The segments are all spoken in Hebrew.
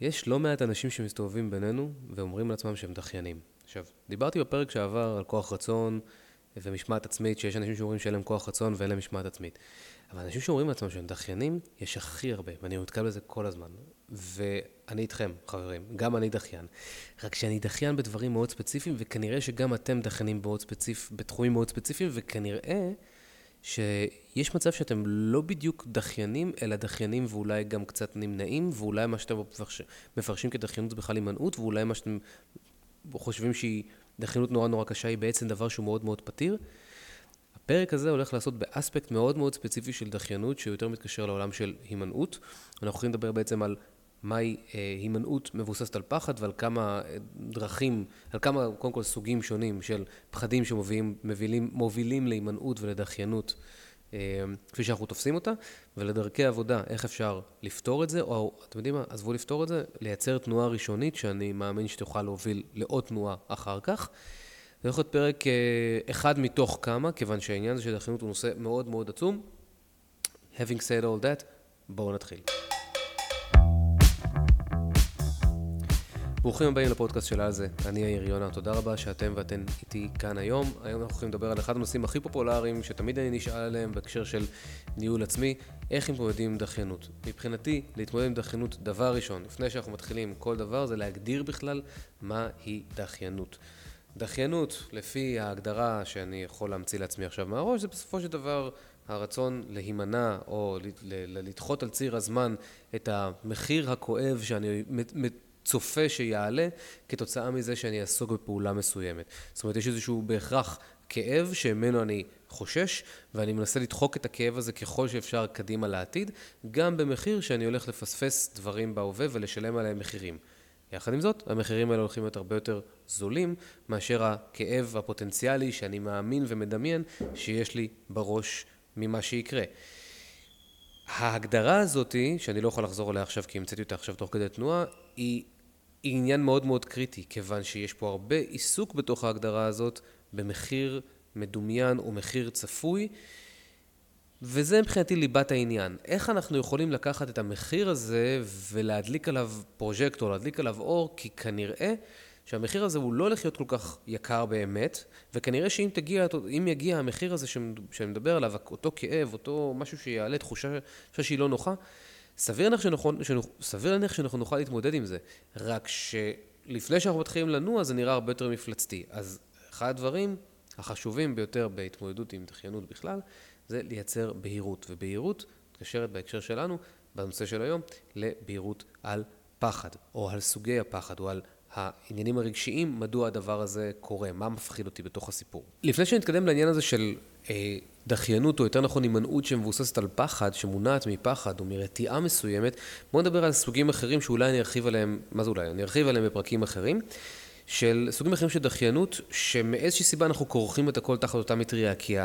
יש לא מעט אנשים שמסתובבים בינינו ואומרים לעצמם שהם דחיינים. עכשיו, דיברתי בפרק שעבר על כוח רצון ומשמעת עצמית, שיש אנשים שאומרים שאין להם כוח רצון ואין להם משמעת עצמית. אבל אנשים שאומרים לעצמם שהם דחיינים, יש הכי הרבה, ואני נתקל בזה כל הזמן. ואני איתכם, חברים, גם אני דחיין. רק שאני דחיין בדברים מאוד ספציפיים, וכנראה שגם אתם דחיינים ספציפ... בתחומים מאוד ספציפיים, וכנראה שיש מצב שאתם לא בדיוק דחיינים, אלא דחיינים ואולי גם קצת נמנעים, ואולי מה שאתם מפרש... מפרשים כדחיינות זה בכלל הימנעות, ואולי מה שאתם חושבים שהיא דחיינות נורא נורא קשה, היא בעצם דבר שהוא מאוד מאוד פתיר. הפרק הזה הולך לעשות באספקט מאוד מאוד ספציפי של דחיינות, שהוא יותר מתקשר לעולם של הימנעות. אנחנו הולכים לדבר בעצם על מהי אה, הימנעות מבוססת על פחד ועל כמה אה, דרכים, על כמה, קודם כל, סוגים שונים של פחדים שמובילים להימנעות ולדחיינות, אה, כפי שאנחנו תופסים אותה, ולדרכי עבודה, איך אפשר לפתור את זה, או אתם יודעים מה, עזבו לפתור את זה, לייצר תנועה ראשונית שאני מאמין שתוכל להוביל לעוד תנועה אחר כך. זה יכול להיות פרק אחד מתוך כמה, כיוון שהעניין הזה של דחיינות הוא נושא מאוד מאוד עצום. Having said all that, בואו נתחיל. ברוכים הבאים לפודקאסט של על זה, אני יאיר יונה, תודה רבה שאתם ואתן איתי כאן היום. היום אנחנו הולכים לדבר על אחד הנושאים הכי פופולריים שתמיד אני נשאל עליהם בהקשר של ניהול עצמי, איך מתמודדים עם דחיינות. מבחינתי, להתמודד עם דחיינות, דבר ראשון, לפני שאנחנו מתחילים כל דבר, זה להגדיר בכלל מהי דחיינות. דחיינות, לפי ההגדרה שאני יכול להמציא לעצמי עכשיו מהראש, זה בסופו של דבר הרצון להימנע או לדחות על ציר הזמן את המחיר הכואב שאני צופה שיעלה כתוצאה מזה שאני אעסוק בפעולה מסוימת. זאת אומרת, יש איזשהו בהכרח כאב שממנו אני חושש, ואני מנסה לדחוק את הכאב הזה ככל שאפשר קדימה לעתיד, גם במחיר שאני הולך לפספס דברים בהווה ולשלם עליהם מחירים. יחד עם זאת, המחירים האלה הולכים להיות הרבה יותר זולים מאשר הכאב הפוטנציאלי שאני מאמין ומדמיין שיש לי בראש ממה שיקרה. ההגדרה הזאתי, שאני לא יכול לחזור עליה עכשיו כי המצאתי אותה עכשיו תוך כדי תנועה, היא היא עניין מאוד מאוד קריטי, כיוון שיש פה הרבה עיסוק בתוך ההגדרה הזאת במחיר מדומיין או מחיר צפוי, וזה מבחינתי ליבת העניין. איך אנחנו יכולים לקחת את המחיר הזה ולהדליק עליו פרוז'קטור, להדליק עליו אור, כי כנראה שהמחיר הזה הוא לא הולך להיות כל כך יקר באמת, וכנראה שאם תגיע, יגיע המחיר הזה שאני מדבר עליו, אותו כאב, אותו משהו שיעלה תחושה שהיא לא נוחה, סביר להניח סביר להניח שאנחנו נוכל להתמודד עם זה, רק שלפני שאנחנו מתחילים לנוע זה נראה הרבה יותר מפלצתי. אז אחד הדברים החשובים ביותר בהתמודדות עם דחיינות בכלל, זה לייצר בהירות, ובהירות מתקשרת בהקשר שלנו, בנושא של היום, לבהירות על פחד, או על סוגי הפחד, או על העניינים הרגשיים, מדוע הדבר הזה קורה, מה מפחיד אותי בתוך הסיפור. לפני שנתקדם לעניין הזה של דחיינות, או יותר נכון הימנעות שמבוססת על פחד, שמונעת מפחד או מרתיעה מסוימת, בואו נדבר על סוגים אחרים שאולי אני ארחיב עליהם, מה זה אולי? אני ארחיב עליהם בפרקים אחרים. של סוגים אחרים של דחיינות, שמאיזושהי סיבה אנחנו כורכים את הכל תחת אותה מטריה, כי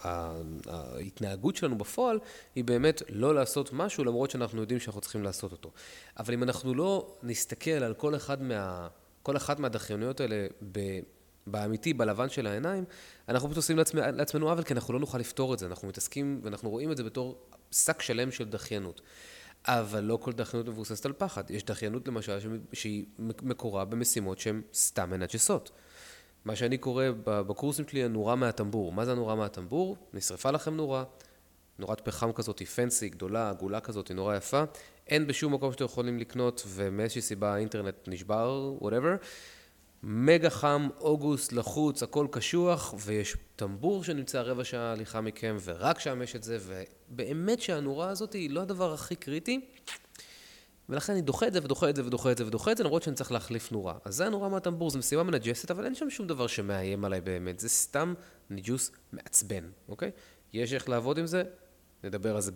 ההתנהגות שלנו בפועל היא באמת לא לעשות משהו, למרות שאנחנו יודעים שאנחנו צריכים לעשות אותו. אבל אם אנחנו לא נסתכל על כל אחד מה... כל אחת מהדחיינויות האלה באמיתי, בלבן של העיניים, אנחנו פשוט עושים לעצמנו, לעצמנו עוול, כי אנחנו לא נוכל לפתור את זה. אנחנו מתעסקים ואנחנו רואים את זה בתור שק שלם של דחיינות. אבל לא כל דחיינות מבוססת על פחד. יש דחיינות למשל שהיא מקורה במשימות שהן סתם מנג'סות. מה שאני קורא בקורסים שלי, הנורה מהטמבור. מה זה הנורה מהטמבור? נשרפה לכם נורה, נורת פחם כזאת, היא פנסי, גדולה, עגולה כזאת, היא נורא יפה. אין בשום מקום שאתם יכולים לקנות, ומאיזושהי סיבה האינטרנט נשבר, whatever. מגה חם, אוגוסט, לחוץ, הכל קשוח, ויש טמבור שנמצא רבע שעה הליכה מכם, ורק שם יש את זה, ובאמת שהנורה הזאת היא לא הדבר הכי קריטי, ולכן אני דוחה את זה ודוחה את זה ודוחה את זה ודוחה את זה, למרות שאני צריך להחליף נורה. אז זה הנורה מהטמבור, זו משימה מנג'סת, אבל אין שם שום דבר שמאיים עליי באמת, זה סתם ניג'וס מעצבן, אוקיי? יש איך לעבוד עם זה, נדבר על זה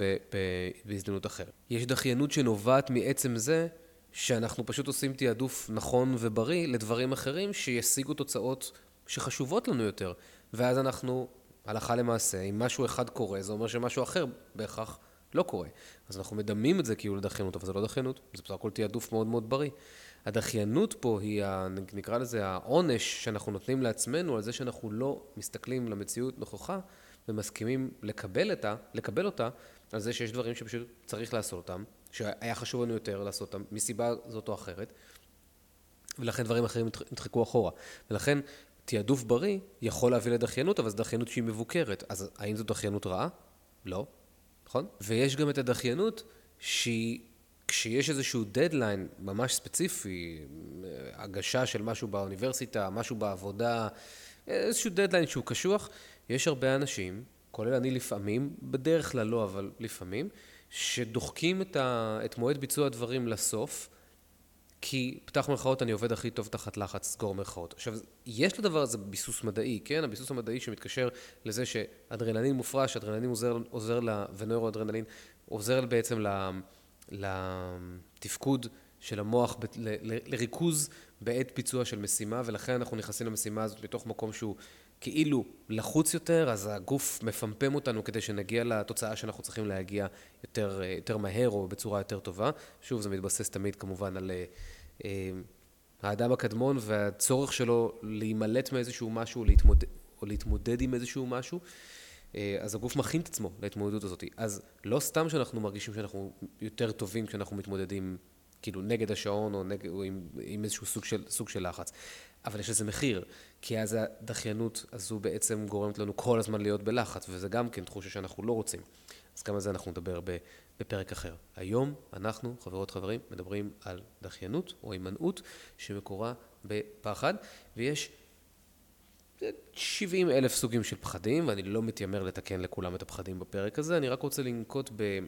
בהזדמנות אחרת. יש דחיינות שנובעת מעצם זה שאנחנו פשוט עושים תעדוף נכון ובריא לדברים אחרים שישיגו תוצאות שחשובות לנו יותר. ואז אנחנו, הלכה למעשה, אם משהו אחד קורה, זה אומר שמשהו אחר בהכרח לא קורה. אז אנחנו מדמים את זה כאילו לדחיינות, אבל זה לא דחיינות, זה בסך הכל תעדוף מאוד מאוד בריא. הדחיינות פה היא, נקרא לזה העונש שאנחנו נותנים לעצמנו על זה שאנחנו לא מסתכלים למציאות נכוחה ומסכימים לקבל, אותה, לקבל אותה על זה שיש דברים שפשוט צריך לעשות אותם, שהיה חשוב לנו יותר לעשות אותם מסיבה זאת או אחרת, ולכן דברים אחרים נדחקו אחורה. ולכן תעדוף בריא יכול להביא לדחיינות, אבל זו דחיינות שהיא מבוקרת. אז האם זו דחיינות רעה? לא, נכון? ויש גם את הדחיינות שהיא, כשיש איזשהו דדליין ממש ספציפי, הגשה של משהו באוניברסיטה, משהו בעבודה, איזשהו דדליין שהוא קשוח, יש הרבה אנשים, כולל אני לפעמים, בדרך כלל לא, אבל לפעמים, שדוחקים את, ה, את מועד ביצוע הדברים לסוף, כי פתח מירכאות אני עובד הכי טוב תחת לחץ, סגור מירכאות. עכשיו, יש לדבר הזה ביסוס מדעי, כן? הביסוס המדעי שמתקשר לזה שאדרנלין מופרש, אדרנלין עוזר, עוזר ל... ונוירואדרנלין עוזר בעצם לתפקוד של המוח, ל, ל, לריכוז בעת ביצוע של משימה, ולכן אנחנו נכנסים למשימה הזאת בתוך מקום שהוא כאילו לחוץ יותר, אז הגוף מפמפם אותנו כדי שנגיע לתוצאה שאנחנו צריכים להגיע יותר, יותר מהר או בצורה יותר טובה. שוב, זה מתבסס תמיד כמובן על אה, האדם הקדמון והצורך שלו להימלט מאיזשהו משהו להתמודד, או להתמודד עם איזשהו משהו. אה, אז הגוף מכין את עצמו להתמודדות הזאת. אז לא סתם שאנחנו מרגישים שאנחנו יותר טובים כשאנחנו מתמודדים כאילו נגד השעון או, נגד, או עם, עם איזשהו סוג של, סוג של לחץ. אבל יש לזה מחיר, כי אז הדחיינות הזו בעצם גורמת לנו כל הזמן להיות בלחץ, וזה גם כן תחושה שאנחנו לא רוצים. אז גם על זה אנחנו נדבר בפרק אחר. היום אנחנו, חברות חברים, מדברים על דחיינות או הימנעות שמקורה בפחד, ויש 70 אלף סוגים של פחדים, ואני לא מתיימר לתקן לכולם את הפחדים בפרק הזה, אני רק רוצה לנקוט ב...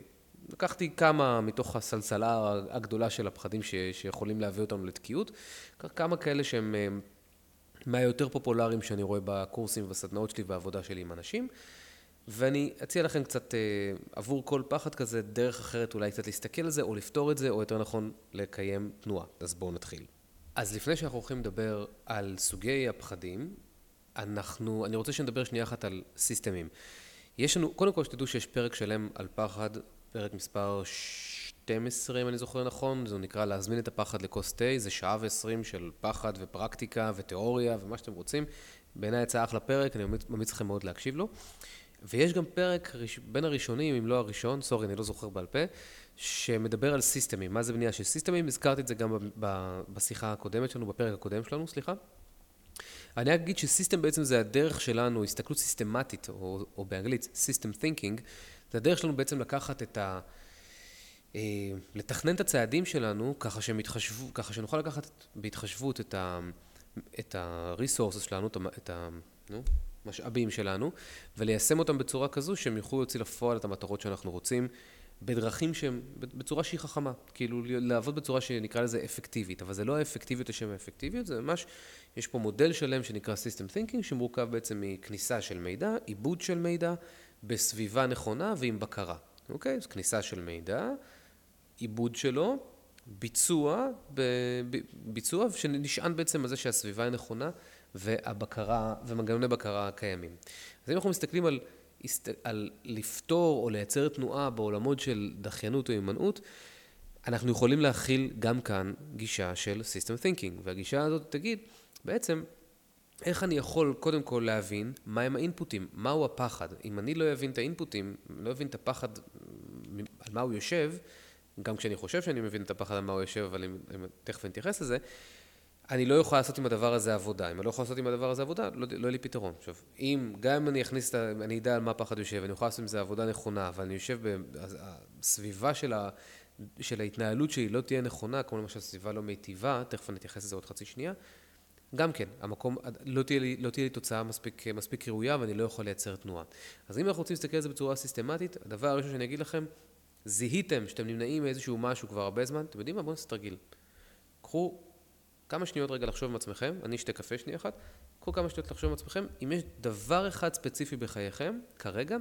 לקחתי כמה מתוך הסלסלה הגדולה של הפחדים ש, שיכולים להביא אותנו לתקיעות, כמה כאלה שהם אה, מהיותר פופולריים שאני רואה בקורסים ובסדנאות שלי והעבודה שלי עם אנשים, ואני אציע לכם קצת אה, עבור כל פחד כזה דרך אחרת אולי קצת להסתכל על זה או לפתור את זה, או יותר נכון לקיים תנועה. אז בואו נתחיל. אז לפני שאנחנו הולכים לדבר על סוגי הפחדים, אנחנו, אני רוצה שנדבר שנייה אחת על סיסטמים. יש לנו, קודם כל שתדעו שיש פרק שלם על פחד פרק מספר 12, אם אני זוכר נכון, זה נקרא להזמין את הפחד לכוס תה, זה שעה ועשרים של פחד ופרקטיקה ותיאוריה ומה שאתם רוצים. בעיניי יצא אחלה פרק, אני ממליץ לכם מאוד להקשיב לו. ויש גם פרק בין הראשונים, אם לא הראשון, סורי, אני לא זוכר בעל פה, שמדבר על סיסטמים. מה זה בנייה של סיסטמים? הזכרתי את זה גם בשיחה הקודמת שלנו, בפרק הקודם שלנו, סליחה. אני אגיד שסיסטם בעצם זה הדרך שלנו, הסתכלות סיסטמטית, או, או באנגלית System Thinking, זה הדרך שלנו בעצם לקחת את ה... אה, לתכנן את הצעדים שלנו ככה שהם יתחשבו, ככה שנוכל לקחת בהתחשבות את ה... את ה-resources שלנו, את המשאבים שלנו, וליישם אותם בצורה כזו שהם יוכלו להוציא לפועל את המטרות שאנחנו רוצים, בדרכים שהן, בצורה שהיא חכמה, כאילו לעבוד בצורה שנקרא לזה אפקטיבית, אבל זה לא האפקטיביות לשם האפקטיביות, זה ממש, יש פה מודל שלם שנקרא System Thinking, שמורכב בעצם מכניסה של מידע, עיבוד של מידע, בסביבה נכונה ועם בקרה, אוקיי? אז כניסה של מידע, עיבוד שלו, ביצוע, ביצוע שנשען בעצם על זה שהסביבה היא נכונה והבקרה, ומנגנוני בקרה קיימים. אז אם אנחנו מסתכלים על, על לפתור או לייצר תנועה בעולמות של דחיינות או הימנעות, אנחנו יכולים להכיל גם כאן גישה של System Thinking, והגישה הזאת תגיד, בעצם, איך אני יכול קודם כל להבין מהם האינפוטים, מהו הפחד. אם אני לא אבין את האינפוטים, לא אבין את הפחד על מה הוא יושב, גם כשאני חושב שאני מבין את הפחד על מה הוא יושב, אבל אם, אם תכף נתייחס לזה, אני לא יכול לעשות עם הדבר הזה עבודה. אם אני לא יכול לעשות עם הדבר הזה עבודה, לא, לא יהיה לי פתרון. עכשיו, אם, גם אם אני אכניס את ה... אני אדע על מה הפחד יושב, אני יכול לעשות עם זה עבודה נכונה, אבל אני יושב בסביבה של, ה, של ההתנהלות שלי לא תהיה נכונה, כמו למשל סביבה לא מיטיבה, תכף אני אתייחס לזה עוד חצי שנייה, גם כן, המקום, לא תהיה לי, לא תהיה לי תוצאה מספיק, מספיק ראויה ואני לא יכול לייצר תנועה. אז אם אנחנו רוצים להסתכל על זה בצורה סיסטמטית, הדבר הראשון שאני אגיד לכם, זיהיתם שאתם נמנעים מאיזשהו משהו כבר הרבה זמן, אתם יודעים מה? בואו נעשה תרגיל. קחו כמה שניות רגע לחשוב עם עצמכם, אני אשתה קפה שנייה אחת, קחו כמה שניות לחשוב עם עצמכם, אם יש דבר אחד ספציפי בחייכם, כרגע,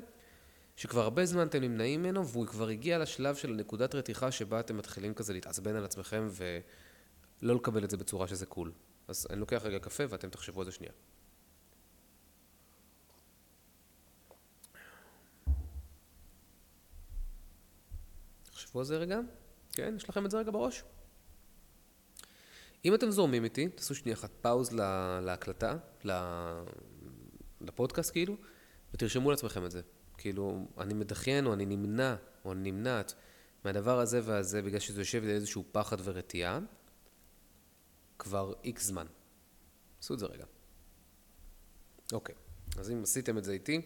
שכבר הרבה זמן אתם נמנעים ממנו, והוא כבר הגיע לשלב של נקודת רתיחה שבה אתם מתחילים כזה להתעצבן על עצמכם ולא לקבל את זה בצורה שזה קול. אז אני לוקח רגע קפה ואתם תחשבו על זה שנייה. תחשבו על זה רגע. כן, יש לכם את זה רגע בראש? אם אתם זורמים איתי, תעשו שנייה אחת פאוז להקלטה, לפודקאסט כאילו, ותרשמו לעצמכם את זה. כאילו, אני מדחיין או אני נמנע או אני נמנעת מהדבר הזה והזה, בגלל שזה יושב לאיזשהו פחד ורתיעה, כבר איקס זמן. עשו את זה רגע. אוקיי, אז אם עשיתם את זה איתי,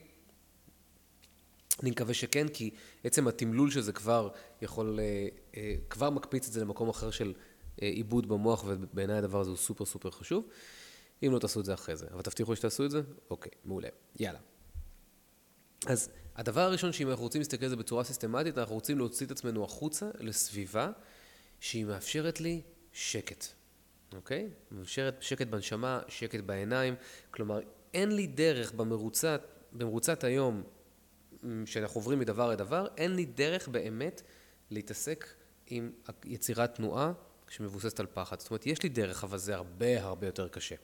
אני מקווה שכן, כי עצם התמלול של זה כבר יכול, אה, אה, כבר מקפיץ את זה למקום אחר של אה, עיבוד במוח, ובעיניי הדבר הזה הוא סופר סופר חשוב. אם לא תעשו את זה אחרי זה, אבל תבטיחו שתעשו את זה, אוקיי, מעולה, יאללה. אז הדבר הראשון, שאם אנחנו רוצים להסתכל על זה בצורה סיסטמטית, אנחנו רוצים להוציא את עצמנו החוצה לסביבה שהיא מאפשרת לי שקט, אוקיי? מאפשרת שקט בנשמה, שקט בעיניים, כלומר, אין לי דרך במרוצת, במרוצת היום שאנחנו עוברים מדבר לדבר, אין לי דרך באמת להתעסק עם יצירת תנועה שמבוססת על פחד. זאת אומרת, יש לי דרך, אבל זה הרבה הרבה יותר קשה.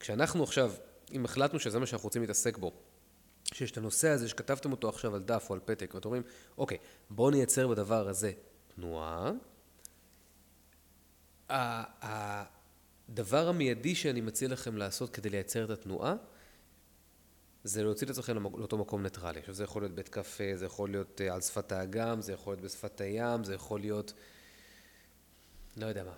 כשאנחנו עכשיו, אם החלטנו שזה מה שאנחנו רוצים להתעסק בו, שיש את הנושא הזה שכתבתם אותו עכשיו על דף או על פתק, ואתם אומרים, אוקיי, בואו נייצר בדבר הזה תנועה. הדבר המיידי שאני מציע לכם לעשות כדי לייצר את התנועה, זה להוציא את עצמכם לאותו מקום ניטרלי. עכשיו זה יכול להיות בית קפה, זה יכול להיות אה, על שפת האגם, זה יכול להיות בשפת הים, זה יכול להיות, לא יודע מה,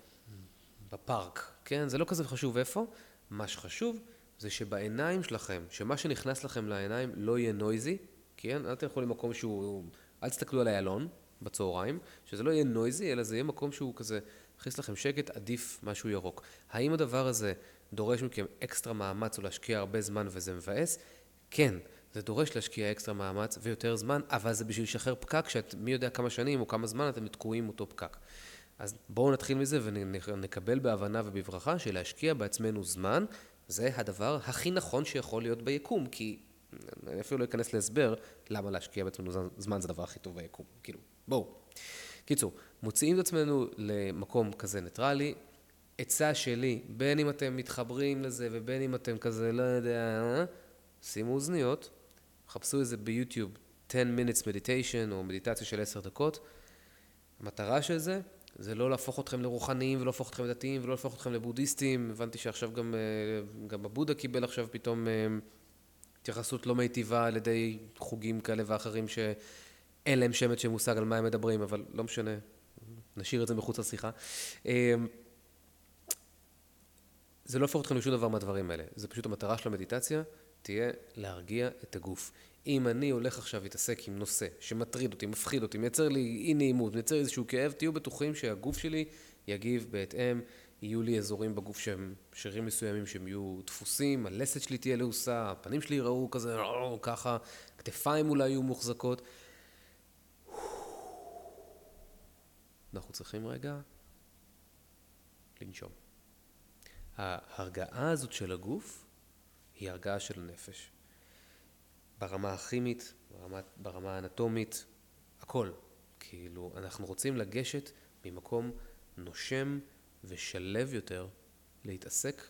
בפארק, כן? זה לא כזה חשוב איפה. מה שחשוב זה שבעיניים שלכם, שמה שנכנס לכם לעיניים לא יהיה נויזי, כן? אל תלכו למקום שהוא, אל תסתכלו על איילון בצהריים, שזה לא יהיה נויזי, אלא זה יהיה מקום שהוא כזה, יכניס לכם שקט, עדיף משהו ירוק. האם הדבר הזה דורש מכם אקסטרה מאמץ או להשקיע הרבה זמן וזה מבאס? כן, זה דורש להשקיע אקסטרה מאמץ ויותר זמן, אבל זה בשביל לשחרר פקק שאת מי יודע כמה שנים או כמה זמן אתם תקועים אותו פקק. אז בואו נתחיל מזה ונקבל בהבנה ובברכה שלהשקיע בעצמנו זמן זה הדבר הכי נכון שיכול להיות ביקום, כי אני אפילו לא אכנס להסבר למה להשקיע בעצמנו זמן זה הדבר הכי טוב ביקום, כאילו, בואו. קיצור, מוציאים את עצמנו למקום כזה ניטרלי, עצה שלי, בין אם אתם מתחברים לזה ובין אם אתם כזה, לא יודע, שימו אוזניות, חפשו איזה ביוטיוב 10 minutes meditation או מדיטציה של 10 דקות. המטרה של זה, זה לא להפוך אתכם לרוחניים ולא להפוך אתכם לדתיים ולא להפוך אתכם לבודהיסטים. הבנתי שעכשיו גם, אה, גם הבודה קיבל עכשיו פתאום אה, התייחסות לא מיטיבה על ידי חוגים כאלה ואחרים שאין להם שמץ של מושג על מה הם מדברים, אבל לא משנה, נשאיר את זה מחוץ לשיחה. אה, זה לא הופך אתכם לשום דבר מהדברים האלה, זה פשוט המטרה של המדיטציה, תהיה להרגיע את הגוף. אם אני הולך עכשיו להתעסק עם נושא שמטריד אותי, מפחיד אותי, מייצר לי אי נעימות, מייצר איזשהו כאב, תהיו בטוחים שהגוף שלי יגיב בהתאם, יהיו לי אזורים בגוף שהם שרירים מסוימים שהם יהיו דפוסים, הלסת שלי תהיה לעוסה, הפנים שלי ייראו כזה, ככה, כתפיים אולי יהיו מוחזקות. אנחנו צריכים רגע לנשום. ההרגעה הזאת של הגוף היא הרגעה של הנפש. ברמה הכימית, ברמה, ברמה האנטומית, הכל. כאילו, אנחנו רוצים לגשת ממקום נושם ושלב יותר להתעסק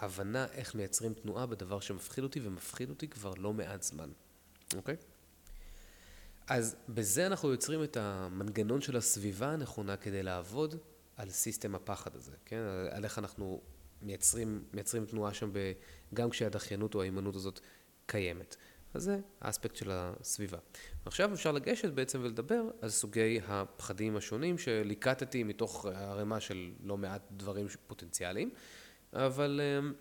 בהבנה איך מייצרים תנועה בדבר שמפחיד אותי ומפחיד אותי כבר לא מעט זמן, אוקיי? אז בזה אנחנו יוצרים את המנגנון של הסביבה הנכונה כדי לעבוד על סיסטם הפחד הזה, כן? על איך אנחנו מייצרים, מייצרים תנועה שם ב, גם כשהדחיינות או ההימנעות הזאת קיימת. אז זה האספקט של הסביבה. עכשיו אפשר לגשת בעצם ולדבר על סוגי הפחדים השונים שליקטתי מתוך ערימה של לא מעט דברים פוטנציאליים, אבל אמ,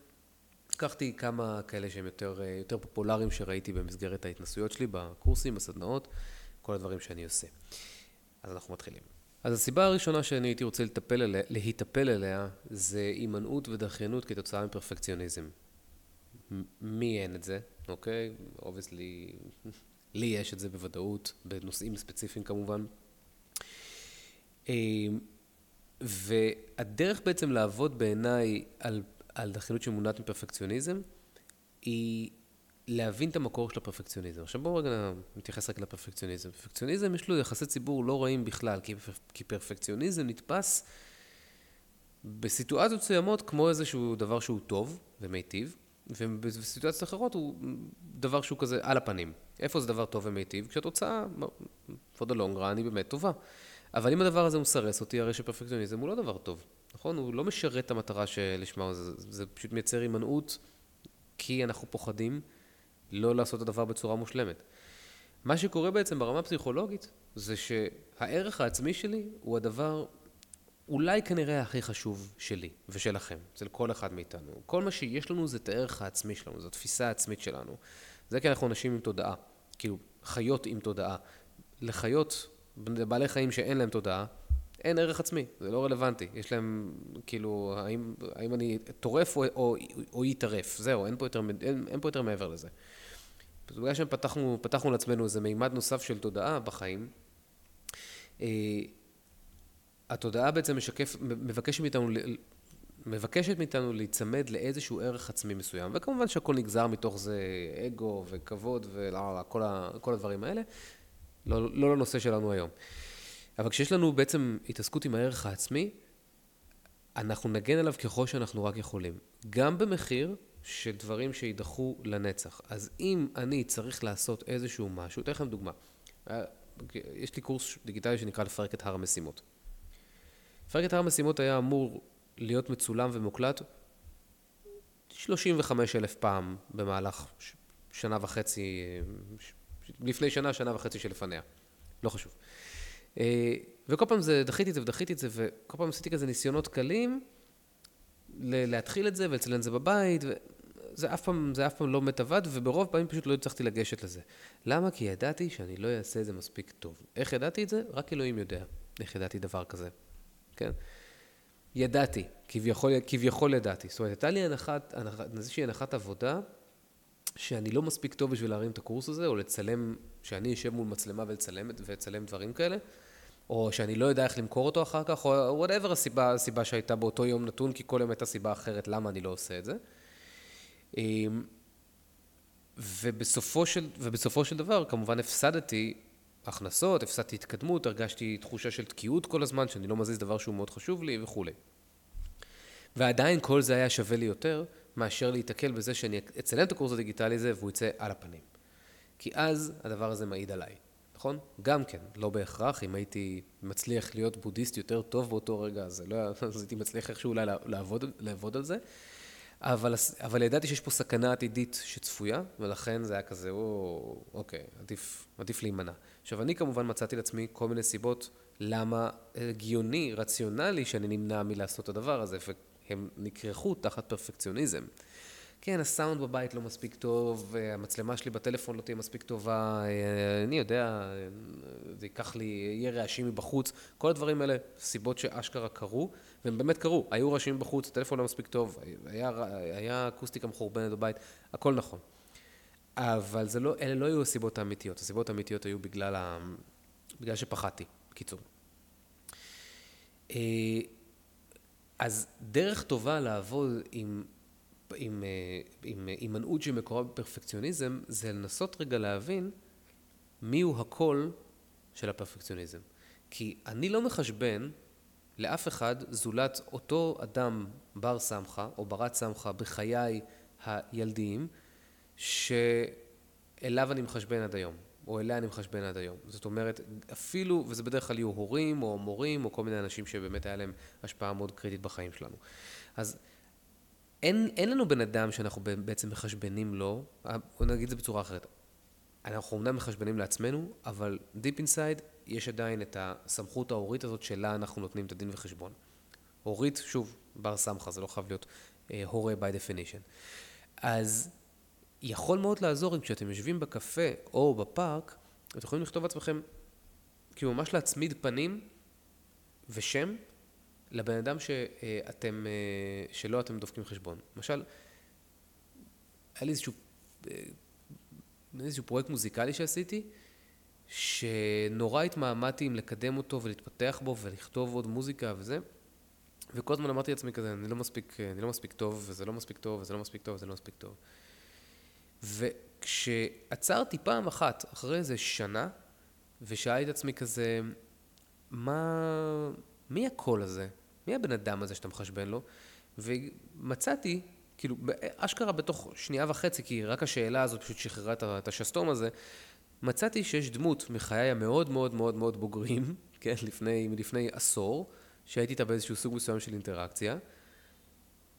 לקחתי כמה כאלה שהם יותר, יותר פופולריים שראיתי במסגרת ההתנסויות שלי בקורסים, בסדנאות, כל הדברים שאני עושה. אז אנחנו מתחילים. אז הסיבה הראשונה שאני הייתי רוצה לטפל עליה, להיטפל אליה זה הימנעות ודחיינות כתוצאה מפרפקציוניזם. מי אין את זה, אוקיי? obviously, לי יש את זה בוודאות, בנושאים ספציפיים כמובן. אמ, והדרך בעצם לעבוד בעיניי על, על דחיינות שמונעת מפרפקציוניזם היא להבין את המקור של הפרפקציוניזם. עכשיו בואו רגע נתייחס רק לפרפקציוניזם. פרפקציוניזם יש לו יחסי ציבור לא רעים בכלל, כי, כי פרפקציוניזם נתפס בסיטואציות מסוימות כמו איזשהו דבר שהוא טוב ומיטיב, ובסיטואציות אחרות הוא דבר שהוא כזה על הפנים. איפה זה דבר טוב ומיטיב? כשהתוצאה, for the long run, היא באמת טובה. אבל אם הדבר הזה מסרס אותי, הרי שפרפקציוניזם הוא לא דבר טוב, נכון? הוא לא משרת את המטרה שלשמה, זה, זה פשוט מייצר הימנעות, כי אנחנו פוחדים לא לעשות את הדבר בצורה מושלמת. מה שקורה בעצם ברמה הפסיכולוגית, זה שהערך העצמי שלי הוא הדבר אולי כנראה הכי חשוב שלי ושלכם, אצל כל אחד מאיתנו. כל מה שיש לנו זה את הערך העצמי שלנו, זו התפיסה העצמית שלנו. זה כי אנחנו אנשים עם תודעה, כאילו חיות עם תודעה. לחיות, לבעלי חיים שאין להם תודעה, אין ערך עצמי, זה לא רלוונטי. יש להם, כאילו, האם, האם אני טורף או, או, או יטרף, זהו, אין פה יותר, אין, אין פה יותר מעבר לזה. בגלל שפתחנו לעצמנו איזה מימד נוסף של תודעה בחיים, אה, התודעה בעצם משקף, מבקשת מאיתנו, מבקשת מאיתנו להיצמד לאיזשהו ערך עצמי מסוים, וכמובן שהכל נגזר מתוך זה אגו וכבוד וכל הדברים האלה, לא, לא לנושא שלנו היום. אבל כשיש לנו בעצם התעסקות עם הערך העצמי, אנחנו נגן עליו ככל שאנחנו רק יכולים. גם במחיר של דברים שיידחו לנצח. אז אם אני צריך לעשות איזשהו משהו, אתן לכם דוגמה. אה, יש לי קורס דיגיטלי שנקרא לפרק את הר המשימות. לפרק את הר המשימות היה אמור להיות מצולם ומוקלט 35 אלף פעם במהלך שנה וחצי, לפני שנה, שנה וחצי שלפניה. לא חשוב. אה, וכל פעם זה, דחיתי את זה ודחיתי את זה, וכל פעם עשיתי כזה ניסיונות קלים להתחיל את זה ולצלם את זה בבית, וזה אף פעם, זה אף פעם לא מת עבד, וברוב פעמים פשוט לא הצלחתי לגשת לזה. למה? כי ידעתי שאני לא אעשה את זה מספיק טוב. איך ידעתי את זה? רק אלוהים יודע איך ידעתי דבר כזה, כן? ידעתי, כביכול, כביכול ידעתי. זאת אומרת, הייתה לי הנחת, איזושהי הנחת עבודה, שאני לא מספיק טוב בשביל להרים את הקורס הזה, או לצלם, שאני אשב מול מצלמה ולצלם, ולצלם דברים כאלה, או שאני לא יודע איך למכור אותו אחר כך, או whatever הסיבה, הסיבה שהייתה באותו יום נתון, כי כל יום הייתה סיבה אחרת למה אני לא עושה את זה. אמ, ובסופו של, ובסופו של דבר, כמובן הפסדתי הכנסות, הפסדתי התקדמות, הרגשתי תחושה של תקיעות כל הזמן, שאני לא מזיז דבר שהוא מאוד חשוב לי וכולי. ועדיין כל זה היה שווה לי יותר מאשר להיתקל בזה שאני אצלם את הקורס הדיגיטלי הזה והוא יצא על הפנים. כי אז הדבר הזה מעיד עליי, נכון? גם כן, לא בהכרח, אם הייתי מצליח להיות בודהיסט יותר טוב באותו רגע, אז, לא, אז הייתי מצליח איכשהו אולי לעבוד, לעבוד על זה. אבל, אבל ידעתי שיש פה סכנה עתידית שצפויה, ולכן זה היה כזה, או, אוקיי, עדיף, עדיף להימנע. עכשיו, אני כמובן מצאתי לעצמי כל מיני סיבות למה הגיוני, רציונלי, שאני נמנע מלעשות את הדבר הזה, והם נכרכו תחת פרפקציוניזם. כן, הסאונד בבית לא מספיק טוב, המצלמה שלי בטלפון לא תהיה מספיק טובה, אה, אני יודע, זה ייקח לי, יהיה רעשים מבחוץ, כל הדברים האלה, סיבות שאשכרה קרו, והם באמת קרו, היו רעשים מבחוץ, הטלפון לא מספיק טוב, היה, היה אקוסטיקה מחורבנת בבית, הכל נכון. אבל לא, אלה לא היו הסיבות האמיתיות, הסיבות האמיתיות היו בגלל, ה, בגלל שפחדתי, בקיצור. אה, אז דרך טובה לעבוד עם עם הימנעות שמקורה בפרפקציוניזם, זה לנסות רגע להבין מיהו הקול של הפרפקציוניזם. כי אני לא מחשבן לאף אחד זולת אותו אדם בר סמכה או ברת סמכה בחיי הילדיים, שאליו אני מחשבן עד היום, או אליה אני מחשבן עד היום. זאת אומרת, אפילו, וזה בדרך כלל יהיו הורים או מורים או כל מיני אנשים שבאמת היה להם השפעה מאוד קריטית בחיים שלנו. אז אין, אין לנו בן אדם שאנחנו בעצם מחשבנים לו, בוא נגיד את זה בצורה אחרת. אנחנו אומנם מחשבנים לעצמנו, אבל Deep Inside יש עדיין את הסמכות ההורית הזאת שלה אנחנו נותנים את הדין וחשבון. הורית, שוב, בר סמכה, זה לא חייב להיות אה, הורה by definition. אז יכול מאוד לעזור אם כשאתם יושבים בקפה או בפארק, אתם יכולים לכתוב לעצמכם, כאילו ממש להצמיד פנים ושם לבן אדם שאתם, אה, שלא אתם דופקים חשבון. למשל, היה לי איזשהו, אה, איזשהו פרויקט מוזיקלי שעשיתי, שנורא התמהמהתי עם לקדם אותו ולהתפתח בו ולכתוב עוד מוזיקה וזה, וכל הזמן אמרתי לעצמי כזה, אני לא מספיק, אני לא מספיק טוב, וזה לא מספיק טוב, וזה לא מספיק טוב, וזה לא מספיק טוב. וכשעצרתי פעם אחת, אחרי איזה שנה, ושאלתי את עצמי כזה, מה, מי הקול הזה? מי הבן אדם הזה שאתה מחשבן לו? ומצאתי, כאילו, אשכרה בתוך שנייה וחצי, כי רק השאלה הזאת פשוט שחררה את השסתום הזה, מצאתי שיש דמות מחיי המאוד מאוד מאוד מאוד בוגרים, כן, לפני, מלפני עשור, שהייתי איתה באיזשהו סוג מסוים של אינטראקציה,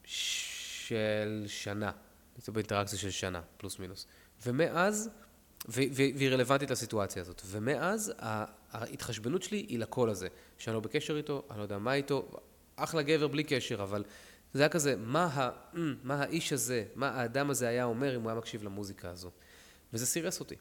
של שנה. הייתי באינטראקציה של שנה, פלוס מינוס. ומאז והיא רלוונטית לסיטואציה הזאת. ומאז ההתחשבנות שלי היא לקול הזה, שאני לא בקשר איתו, אני לא יודע מה איתו, אחלה גבר בלי קשר, אבל זה היה כזה, מה, ה, מה האיש הזה, מה האדם הזה היה אומר אם הוא היה מקשיב למוזיקה הזו. וזה סירס אותי,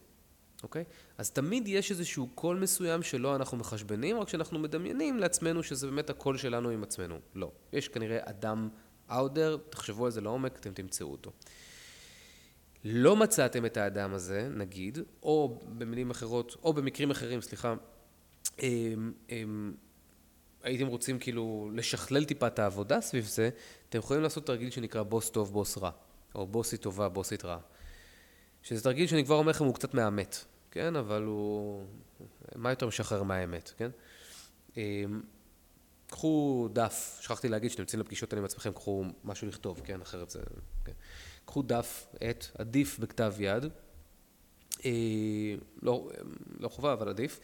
אוקיי? אז תמיד יש איזשהו קול מסוים שלא אנחנו מחשבנים, רק שאנחנו מדמיינים לעצמנו שזה באמת הקול שלנו עם עצמנו. לא. יש כנראה אדם there, תחשבו על זה לעומק, אתם תמצאו אותו. לא מצאתם את האדם הזה, נגיד, או במילים אחרות, או במקרים אחרים, סליחה, הם, הם, הייתם רוצים כאילו לשכלל טיפה את העבודה סביב זה, אתם יכולים לעשות תרגיל שנקרא בוס טוב, בוס רע, או בוסית טובה, בוסית רעה. שזה תרגיל שאני כבר אומר לכם, הוא קצת מהאמת, כן? אבל הוא... מה יותר משחרר מהאמת, כן? קחו דף, שכחתי להגיד שאתם יוצאים לפגישות האלה עם עצמכם, קחו משהו לכתוב, כן? אחרת זה... כן? קחו דף, עט, עדיף בכתב יד, אה, לא, לא חובה, אבל עדיף,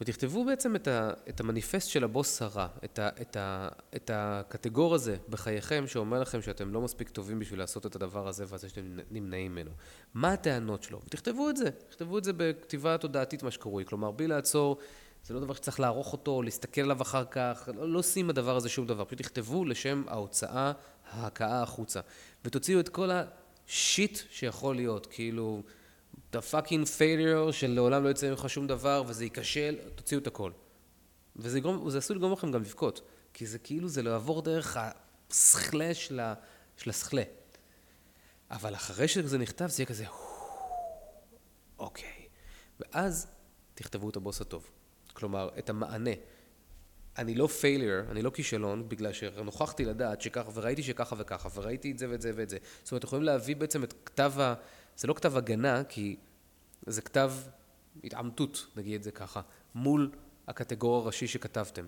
ותכתבו בעצם את, ה, את המניפסט של הבוס הרע, את, ה, את, ה, את הקטגור הזה בחייכם שאומר לכם שאתם לא מספיק טובים בשביל לעשות את הדבר הזה ואז שאתם נמנעים ממנו. מה הטענות שלו? ותכתבו את זה, תכתבו את זה בכתיבה תודעתית מה שקרוי, כלומר בלי לעצור, זה לא דבר שצריך לערוך אותו, להסתכל עליו אחר כך, לא, לא שים בדבר הזה שום דבר, פשוט תכתבו לשם ההוצאה, ההכאה החוצה, ותוציאו את כל ה shit שיכול להיות, כאילו... אתה פאקינג פייליור של לעולם לא יצא ממך שום דבר וזה ייכשל, תוציאו את הכל. וזה יגרום, עשוי לגרום לכם גם לבכות, כי זה כאילו זה לעבור דרך הסכלה של, ה, של הסכלה. אבל אחרי שזה נכתב זה יהיה כזה, אוקיי. ואז תכתבו את הבוס הטוב. כלומר, את המענה. אני לא פיילר, אני לא כישלון, בגלל שנוכחתי לדעת שככה, וראיתי שככה וככה, וראיתי את זה ואת זה ואת זה. זאת אומרת, יכולים להביא בעצם את כתב ה... זה לא כתב הגנה, כי זה כתב התעמתות, נגיד את זה ככה, מול הקטגור הראשי שכתבתם.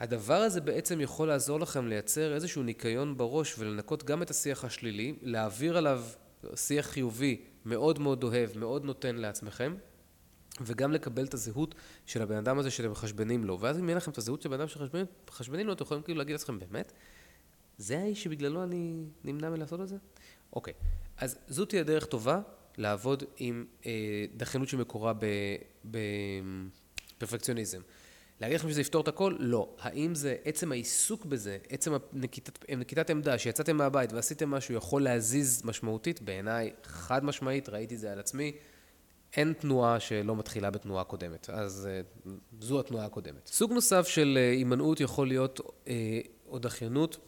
הדבר הזה בעצם יכול לעזור לכם לייצר איזשהו ניקיון בראש ולנקות גם את השיח השלילי, להעביר עליו שיח חיובי מאוד מאוד אוהב, מאוד נותן לעצמכם, וגם לקבל את הזהות של הבן אדם הזה שאתם מחשבנים לו. ואז אם יהיה לכם את הזהות של הבן אדם שמחשבנים לו, אתם יכולים כאילו להגיד לעצמכם, באמת? זה האיש שבגללו אני נמנע מלעשות את זה? אוקיי. אז זו תהיה דרך טובה לעבוד עם אה, דחיינות שמקורה בפרפקציוניזם. להגיד לכם שזה יפתור את הכל? לא. האם זה עצם העיסוק בזה, עצם נקיטת, נקיטת עמדה, שיצאתם מהבית ועשיתם משהו יכול להזיז משמעותית? בעיניי, חד משמעית, ראיתי זה על עצמי. אין תנועה שלא מתחילה בתנועה קודמת, אז אה, זו התנועה הקודמת. סוג נוסף של אה, הימנעות יכול להיות, אה, או דחיינות,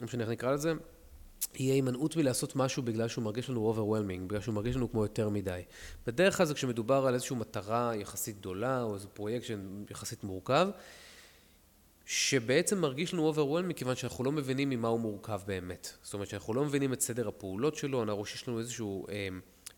לא משנה איך נקרא לזה, יהיה הימנעות מלעשות משהו בגלל שהוא מרגיש לנו overwhelming, בגלל שהוא מרגיש לנו כמו יותר מדי. בדרך כלל זה כשמדובר על איזושהי מטרה יחסית גדולה, או איזה פרויקט שיחסית מורכב, שבעצם מרגיש לנו overwhelming מכיוון שאנחנו לא מבינים ממה הוא מורכב באמת. זאת אומרת שאנחנו לא מבינים את סדר הפעולות שלו, אנחנו שיש לנו איזשהו אה,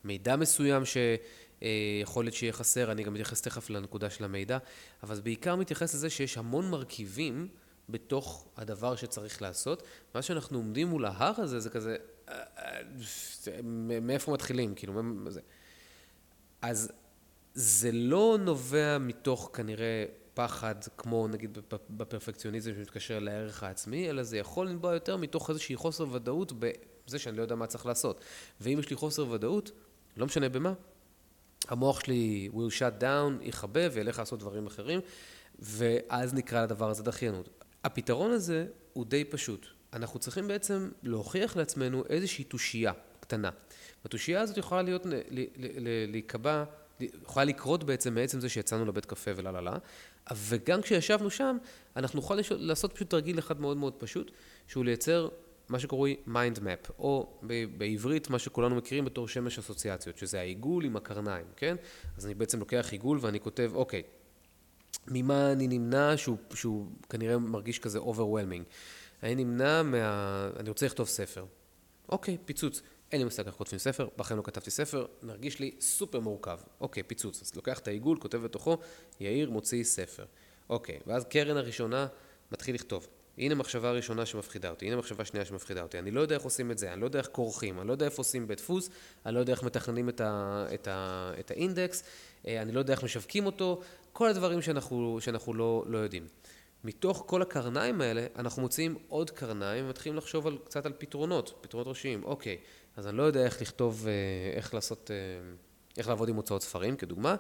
מידע מסוים שיכול להיות שיהיה חסר, אני גם מתייחס תכף לנקודה של המידע, אבל זה בעיקר מתייחס לזה שיש המון מרכיבים בתוך הדבר שצריך לעשות. מה שאנחנו עומדים מול ההר הזה, זה כזה, אה, אה, מאיפה מתחילים, כאילו, זה. אז זה לא נובע מתוך כנראה פחד, כמו נגיד בפרפקציוניזם שמתקשר לערך העצמי, אלא זה יכול לנבוע יותר מתוך איזושהי חוסר ודאות בזה שאני לא יודע מה צריך לעשות. ואם יש לי חוסר ודאות, לא משנה במה, המוח שלי will shut down, יכבה וילך לעשות דברים אחרים, ואז נקרא לדבר הזה דחיינות. הפתרון הזה הוא די פשוט. אנחנו צריכים בעצם להוכיח לעצמנו איזושהי תושייה קטנה. התושייה הזאת יכולה להיות, להיקבע, יכולה לקרות בעצם מעצם זה שיצאנו לבית קפה ולה לה לה, וגם כשישבנו שם, אנחנו נוכל לעשות פשוט תרגיל אחד מאוד מאוד פשוט, שהוא לייצר מה שקרוי mind map, או בעברית מה שכולנו מכירים בתור שמש אסוציאציות, שזה העיגול עם הקרניים, כן? אז אני בעצם לוקח עיגול ואני כותב, אוקיי, ממה אני נמנע שהוא, שהוא כנראה מרגיש כזה overwhelming. אני נמנע מה... אני רוצה לכתוב ספר. אוקיי, פיצוץ. אין לי מושג איך כותבים ספר, בחיים לא כתבתי ספר, מרגיש לי סופר מורכב. אוקיי, פיצוץ. אז לוקח את העיגול, כותב בתוכו, יאיר מוציא ספר. אוקיי, ואז קרן הראשונה מתחיל לכתוב. הנה מחשבה ראשונה שמפחידה אותי, הנה מחשבה שנייה שמפחידה אותי. אני לא יודע איך עושים את זה, אני לא יודע איך כורכים, אני לא יודע איפה עושים בית דפוס, אני לא יודע איך מתכננים את, ה, את, ה, את האינדקס, אה, אני לא יודע איך משווקים אותו, כל הדברים שאנחנו, שאנחנו לא, לא יודעים. מתוך כל הקרניים האלה, אנחנו מוצאים עוד קרניים ומתחילים לחשוב על, קצת על פתרונות, פתרונות ראשיים. אוקיי, אז אני לא יודע איך לכתוב, אה, איך לעשות, אה, איך לעבוד עם הוצאות ספרים, כדוגמה.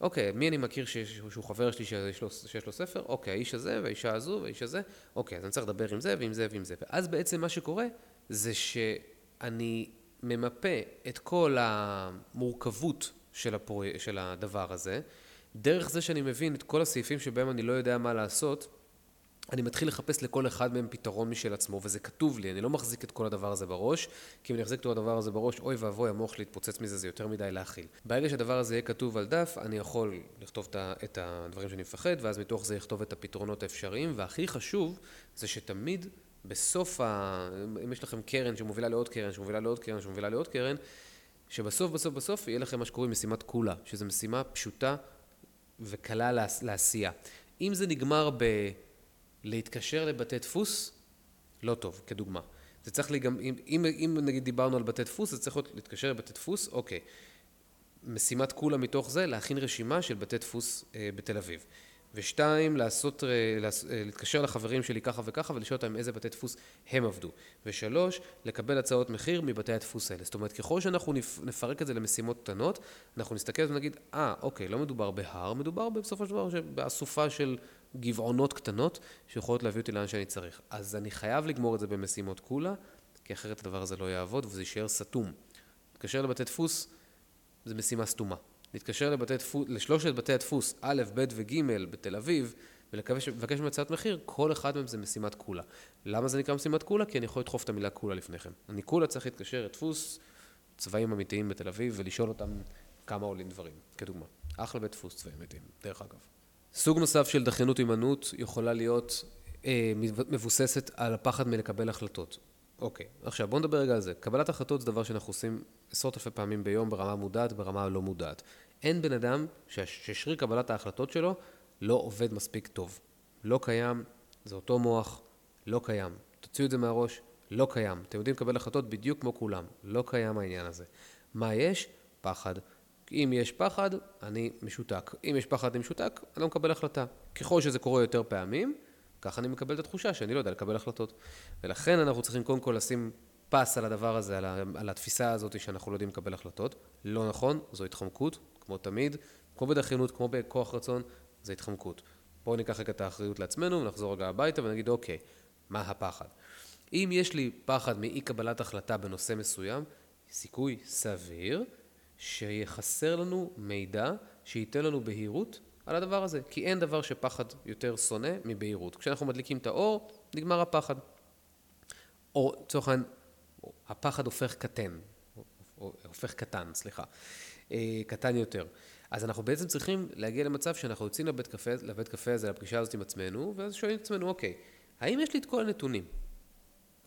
אוקיי, מי אני מכיר שיש, שהוא חבר שלי שיש לו, שיש לו ספר? אוקיי, האיש הזה והאישה הזו והאיש הזה. אוקיי, אז אני צריך לדבר עם זה ועם זה ועם זה. ואז בעצם מה שקורה זה שאני ממפה את כל המורכבות של, הפור... של הדבר הזה, דרך זה שאני מבין את כל הסעיפים שבהם אני לא יודע מה לעשות, אני מתחיל לחפש לכל אחד מהם פתרון משל עצמו, וזה כתוב לי, אני לא מחזיק את כל הדבר הזה בראש, כי אם אני אחזיק את כל הדבר הזה בראש, אוי ואבוי, המוח שלי יתפוצץ מזה, זה יותר מדי להכיל. ברגע שהדבר הזה יהיה כתוב על דף, אני יכול לכתוב את הדברים שאני מפחד, ואז מתוך זה לכתוב את הפתרונות האפשריים, והכי חשוב, זה שתמיד בסוף, ה... אם יש לכם קרן שמובילה לעוד קרן, שמובילה לעוד קרן, שמובילה לעוד קרן, שבסוף בסוף בסוף יהיה לכם מה שקוראים משימת כולה, שזו משימה פשוטה וקלה לעשייה. אם זה נגמר ב... להתקשר לבתי דפוס, לא טוב, כדוגמה. זה צריך לי גם, אם, אם, אם נגיד דיברנו על בתי דפוס, זה צריך להיות להתקשר לבתי דפוס, אוקיי. משימת כולה מתוך זה, להכין רשימה של בתי דפוס אה, בתל אביב. ושתיים, לעשות, אה, אה, להתקשר לחברים שלי ככה וככה ולשאול אותם איזה בתי דפוס הם עבדו. ושלוש, לקבל הצעות מחיר מבתי הדפוס האלה. זאת אומרת, ככל שאנחנו נפרק את זה למשימות קטנות, אנחנו נסתכל ונגיד, אה, אוקיי, לא מדובר בהר, מדובר בסופו של דבר באסופה של גבעונות קטנות שיכולות להביא אותי לאן שאני צריך. אז אני חייב לגמור את זה במשימות כולה, כי אחרת הדבר הזה לא יעבוד וזה יישאר סתום. להתקשר לבתי דפוס זה משימה סתומה. להתקשר דפוס, לשלושת בתי הדפוס א', ב' וג' בתל אביב ולבקש מהם הצעת מחיר, כל אחד מהם זה משימת כולה. למה זה נקרא משימת כולה? כי אני יכול לדחוף את המילה כולה לפני כן. אני כולה צריך להתקשר לדפוס צבעים אמיתיים בתל אביב ולשאול אותם כמה עולים דברים, כדוגמה. אחלה בית דפוס צבעים אמיתיים, דרך אגב. סוג נוסף של דחיינות הימנעות יכולה להיות אה, מבוססת על הפחד מלקבל החלטות. אוקיי, עכשיו בואו נדבר רגע על זה. קבלת החלטות זה דבר שאנחנו עושים עשרות אלפי פעמים ביום ברמה מודעת, ברמה לא מודעת. אין בן אדם ששריר קבלת ההחלטות שלו לא עובד מספיק טוב. לא קיים, זה אותו מוח, לא קיים. תוציאו את זה מהראש, לא קיים. אתם יודעים לקבל החלטות בדיוק כמו כולם, לא קיים העניין הזה. מה יש? פחד. אם יש פחד, אני משותק. אם יש פחד, אני משותק, אני לא מקבל החלטה. ככל שזה קורה יותר פעמים, ככה אני מקבל את התחושה שאני לא יודע לקבל החלטות. ולכן אנחנו צריכים קודם כל לשים פס על הדבר הזה, על, על התפיסה הזאת שאנחנו לא יודעים לקבל החלטות. לא נכון, זו התחמקות, כמו תמיד, כמו בדחיינות, כמו בכוח רצון, זו התחמקות. בואו ניקח רגע את האחריות לעצמנו ונחזור רגע הביתה ונגיד, אוקיי, מה הפחד? אם יש לי פחד מאי קבלת החלטה בנושא מסוים, סיכוי סביר שיחסר לנו מידע שייתן לנו בהירות על הדבר הזה, כי אין דבר שפחד יותר שונא מבהירות. כשאנחנו מדליקים את האור, נגמר הפחד. או לצורך העניין, הפחד הופך קטן, הופך קטן, סליחה, קטן יותר. אז אנחנו בעצם צריכים להגיע למצב שאנחנו יוצאים לבית קפה, לבית קפה הזה, לפגישה הזאת עם עצמנו, ואז שואלים את עצמנו, אוקיי, האם יש לי את כל הנתונים?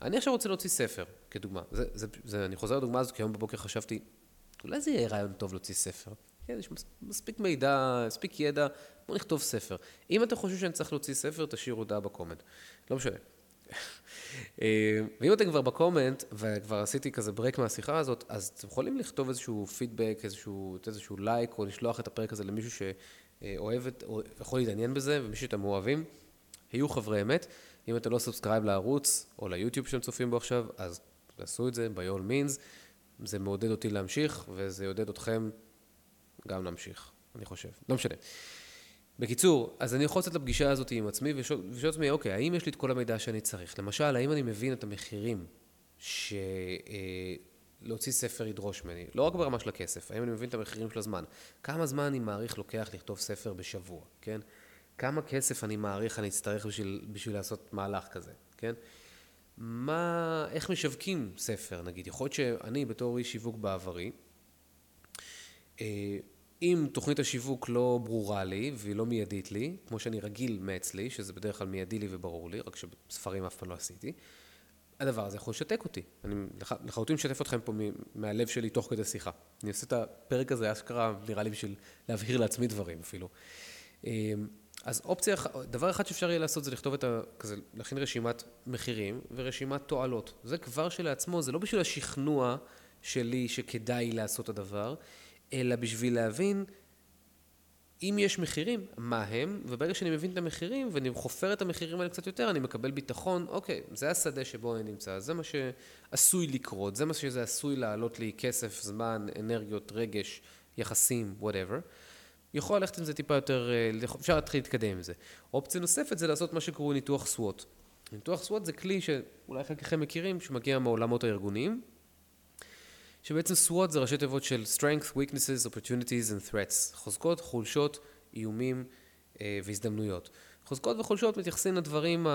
אני עכשיו רוצה להוציא ספר, כדוגמה. זה, זה, זה, אני חוזר לדוגמה הזאת, כי היום בבוקר חשבתי, אולי זה יהיה רעיון טוב להוציא ספר. כן, יש מספיק מידע, מספיק ידע, בואו נכתוב ספר. אם אתם חושבים שאני צריך להוציא ספר, תשאירו הודעה ב comment. לא משנה. אה, ואם אתם כבר ב comment, וכבר עשיתי כזה break מהשיחה הזאת, אז אתם יכולים לכתוב איזשהו פידבק, איזשהו, איזשהו לייק, או לשלוח את הפרק הזה למישהו שאוהב, או יכול להתעניין בזה, ומי שאתם אוהבים, היו חברי אמת. אם אתם לא subscribe לערוץ, או ליוטיוב שאתם צופים בו עכשיו, אז תעשו את זה by all means. זה מעודד אותי להמשיך, וזה יעודד אתכם גם להמשיך, אני חושב. לא משנה. בקיצור, אז אני יכול לצאת לפגישה הזאת עם עצמי ולשאול את עצמי, אוקיי, האם יש לי את כל המידע שאני צריך? למשל, האם אני מבין את המחירים שלהוציא אה, ספר ידרוש ממני? לא רק ברמה של הכסף, האם אני מבין את המחירים של הזמן? כמה זמן אני מעריך לוקח לכתוב ספר בשבוע, כן? כמה כסף אני מעריך אני אצטרך בשביל, בשביל לעשות מהלך כזה, כן? מה, איך משווקים ספר, נגיד? יכול להיות שאני בתור איש שיווק בעברי, אה, אם תוכנית השיווק לא ברורה לי והיא לא מיידית לי, כמו שאני רגיל מאצלי, שזה בדרך כלל מיידי לי וברור לי, רק שספרים אף פעם לא עשיתי, הדבר הזה יכול לשתק אותי. אני לחלוטין משתף אתכם פה מהלב שלי תוך כדי שיחה. אני עושה את הפרק הזה אשכרה, נראה לי בשביל להבהיר לעצמי דברים אפילו. אה, אז אופציה, דבר אחד שאפשר יהיה לעשות זה לכתוב את ה... כזה, להכין רשימת מחירים ורשימת תועלות. זה כבר שלעצמו, זה לא בשביל השכנוע שלי שכדאי לעשות את הדבר, אלא בשביל להבין אם יש מחירים, מה הם, וברגע שאני מבין את המחירים ואני חופר את המחירים האלה קצת יותר, אני מקבל ביטחון, אוקיי, זה השדה שבו אני נמצא, זה מה שעשוי לקרות, זה מה שזה עשוי לעלות לי כסף, זמן, אנרגיות, רגש, יחסים, whatever, יכול ללכת עם זה טיפה יותר, אה, אפשר להתחיל להתקדם עם זה. אופציה נוספת זה לעשות מה שקוראים ניתוח סוואט. ניתוח סוואט זה כלי שאולי חלקכם מכירים, שמגיע מעולמות הארגוניים, שבעצם סוואט זה ראשי תיבות של Strength, Weaknesses, Opportunities and Threats, חוזקות, חולשות, איומים אה, והזדמנויות. חוזקות וחולשות מתייחסים לדברים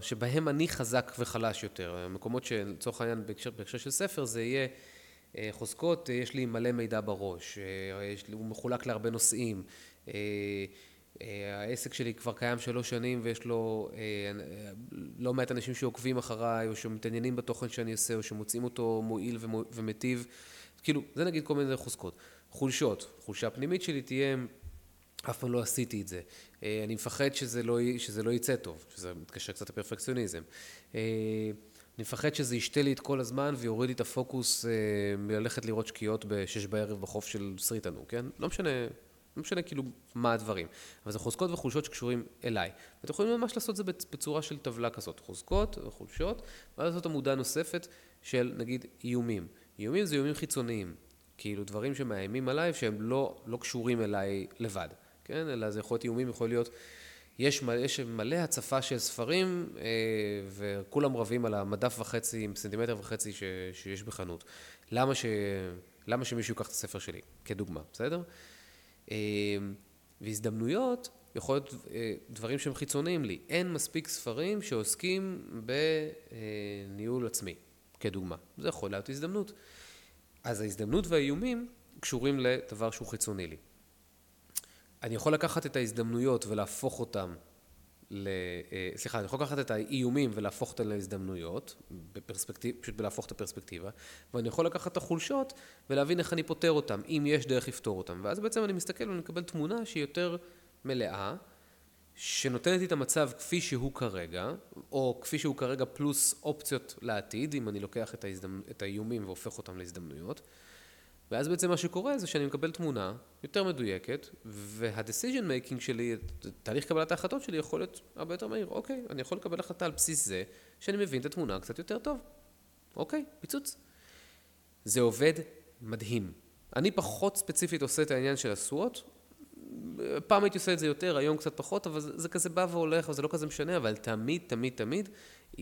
שבהם אני חזק וחלש יותר. המקומות שלצורך העניין בהקשר, בהקשר של ספר זה יהיה אה, חוזקות, אה, יש לי מלא מידע בראש, אה, יש, הוא מחולק להרבה נושאים. העסק שלי כבר קיים שלוש שנים ויש לו לא מעט אנשים שעוקבים אחריי או שמתעניינים בתוכן שאני עושה או שמוצאים אותו מועיל ומטיב. כאילו, זה נגיד כל מיני חוזקות. חולשות, חולשה פנימית שלי תהיה אף פעם לא עשיתי את זה. אני מפחד שזה לא, שזה לא יצא טוב, שזה מתקשר קצת לפרפקציוניזם. אני מפחד שזה ישתה לי את כל הזמן ויוריד לי את הפוקוס אה, מללכת לראות שקיעות בשש בערב בחוף של סריטנו, כן? לא משנה, לא משנה כאילו מה הדברים. אבל זה חוזקות וחולשות שקשורים אליי. ואתם יכולים ממש לעשות את זה בצורה של טבלה כזאת, חוזקות וחולשות, ואז לעשות עמודה נוספת של נגיד איומים. איומים זה איומים חיצוניים, כאילו דברים שמאיימים עליי שהם לא, לא קשורים אליי לבד, כן? אלא זה יכול להיות איומים, יכול להיות... יש, יש מלא הצפה של ספרים אה, וכולם רבים על המדף וחצי, עם סנטימטר וחצי ש, שיש בחנות. למה, ש, למה שמישהו ייקח את הספר שלי, כדוגמה, בסדר? אה, והזדמנויות יכול להיות אה, דברים שהם חיצוניים לי. אין מספיק ספרים שעוסקים בניהול עצמי, כדוגמה. זה יכול להיות הזדמנות. אז ההזדמנות והאיומים קשורים לדבר שהוא חיצוני לי. אני יכול לקחת את ההזדמנויות ולהפוך אותן ל... אה, סליחה, אני יכול לקחת את האיומים ולהפוך אותם להזדמנויות, בפרספקטיב, פשוט בלהפוך את הפרספקטיבה, ואני יכול לקחת את החולשות ולהבין איך אני פותר אותם, אם יש דרך לפתור אותם. ואז בעצם אני מסתכל ואני מקבל תמונה שהיא יותר מלאה, שנותנת לי את המצב כפי שהוא כרגע, או כפי שהוא כרגע פלוס אופציות לעתיד, אם אני לוקח את, ההזדמנ... את האיומים והופך אותם להזדמנויות. ואז בעצם מה שקורה זה שאני מקבל תמונה יותר מדויקת, וה-decision making שלי, תהליך קבלת ההחלטות שלי יכול להיות הרבה יותר מהיר. אוקיי, אני יכול לקבל החלטה על בסיס זה, שאני מבין את התמונה קצת יותר טוב. אוקיי, פיצוץ. זה עובד מדהים. אני פחות ספציפית עושה את העניין של הסוואט, פעם הייתי עושה את זה יותר, היום קצת פחות, אבל זה, זה כזה בא והולך, וזה לא כזה משנה, אבל תמיד, תמיד, תמיד,